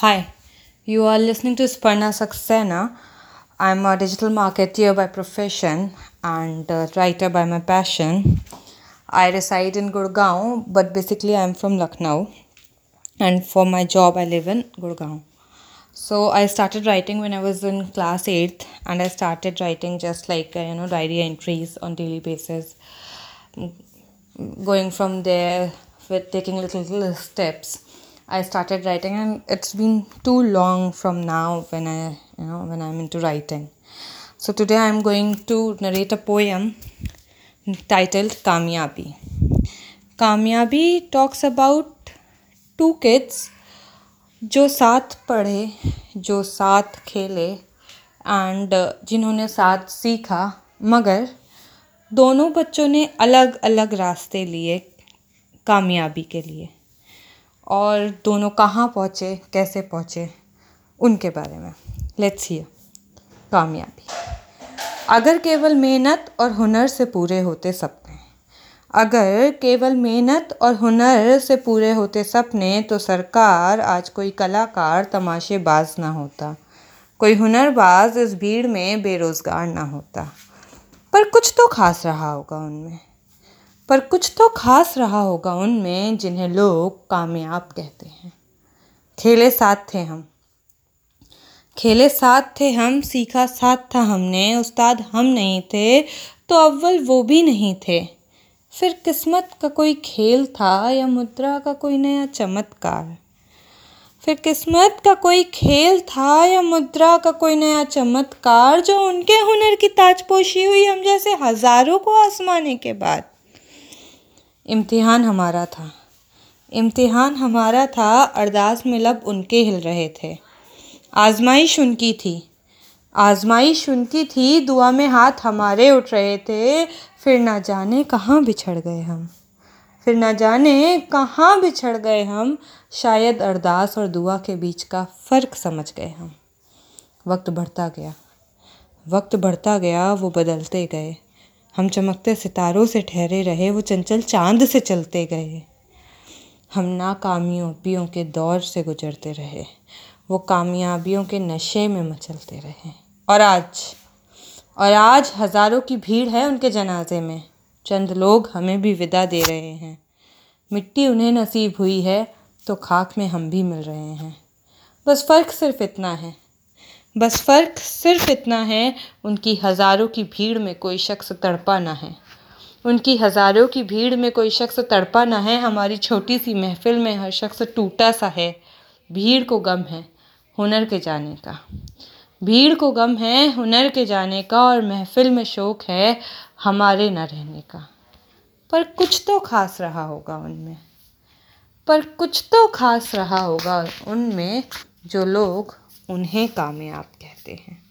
Hi, you are listening to Sparna Saxena. I'm a digital marketer by profession and a writer by my passion. I reside in Gurgaon, but basically I'm from Lucknow. And for my job, I live in Gurgaon. So I started writing when I was in class 8th, and I started writing just like uh, you know diary entries on daily basis. Going from there with taking little, little steps I started writing, and it's been too long from now when I, you know, when I'm into writing. So today I'm going to narrate a poem titled Kamyabi. Kamyabi talks about two kids जो साथ पढ़े जो साथ खेले and जिन्होंने साथ सीखा मगर दोनों बच्चों ने अलग अलग रास्ते लिए कामयाबी के लिए और दोनों कहाँ पहुँचे, कैसे पहुँचे, उनके बारे में। लेट्स हियर कामयाबी। अगर केवल मेहनत और हुनर से पूरे होते सपने, अगर केवल मेहनत और हुनर से पूरे होते सपने तो सरकार आज कोई कलाकार तमाशेबाज ना होता। कोई हुनरबाज इस भीड़ में बेरोज़गार ना होता। पर कुछ तो खास रहा होगा उनमें। पर कुछ तो खास रहा होगा उनमें जिन्हें लोग कामयाब कहते हैं। खेले साथ थे हम। खेले साथ थे हम, सीखा साथ था हमने, उस्ताद हम नहीं थे तो अव्वल वो भी नहीं थे। फिर किस्मत का कोई खेल था या मुद्रा का कोई नया चमत्कार? फिर किस्मत का कोई खेल था या मुद्रा का कोई नया चमत्कार जो उनके हुनर की ताजपोशी हुई हम जैसे हज़ारों को आसमाने के बाद? इम्तिहान हमारा था। इम्तिहान हमारा था, अरदास में लब उनके हिल रहे थे। आजमाइश उनकी थी। आजमाइश उनकी थी, दुआ में हाथ हमारे उठ रहे थे, फिर ना जाने कहाँ बिछड़ गए हम। फिर ना जाने कहाँ बिछड़ गए हम, शायद अरदास और दुआ के बीच का फ़र्क समझ गए हम। वक्त बढ़ता गया। वक्त बढ़ता गया, वो बदलते गए। हम चमकते सितारों से ठहरे रहे, वो चंचल चाँद से चलते गए। हम नाकामयाबियों के दौर से गुजरते रहे, वो कामयाबियों के नशे में मचलते रहे। और आज और आज हज़ारों की भीड़ है उनके जनाजे में। चंद लोग हमें भी विदा दे रहे हैं। मिट्टी उन्हें नसीब हुई है तो खाक में हम भी मिल रहे हैं। बस फ़र्क सिर्फ़ इतना है। बस फ़र्क सिर्फ़ इतना है, उनकी हज़ारों की भीड़ में कोई शख्स तड़पा ना है। उनकी हज़ारों की भीड़ में कोई शख्स तड़पा ना है, हमारी छोटी सी महफिल में हर शख्स टूटा सा है। भीड़ को गम है हुनर के जाने का। भीड़ को गम है हुनर के जाने का और महफिल में शौक है हमारे न रहने का। पर कुछ तो खास रहा होगा उनमें। पर कुछ तो खास रहा होगा उनमें जो लोग उन्हें कामयाब कहते हैं।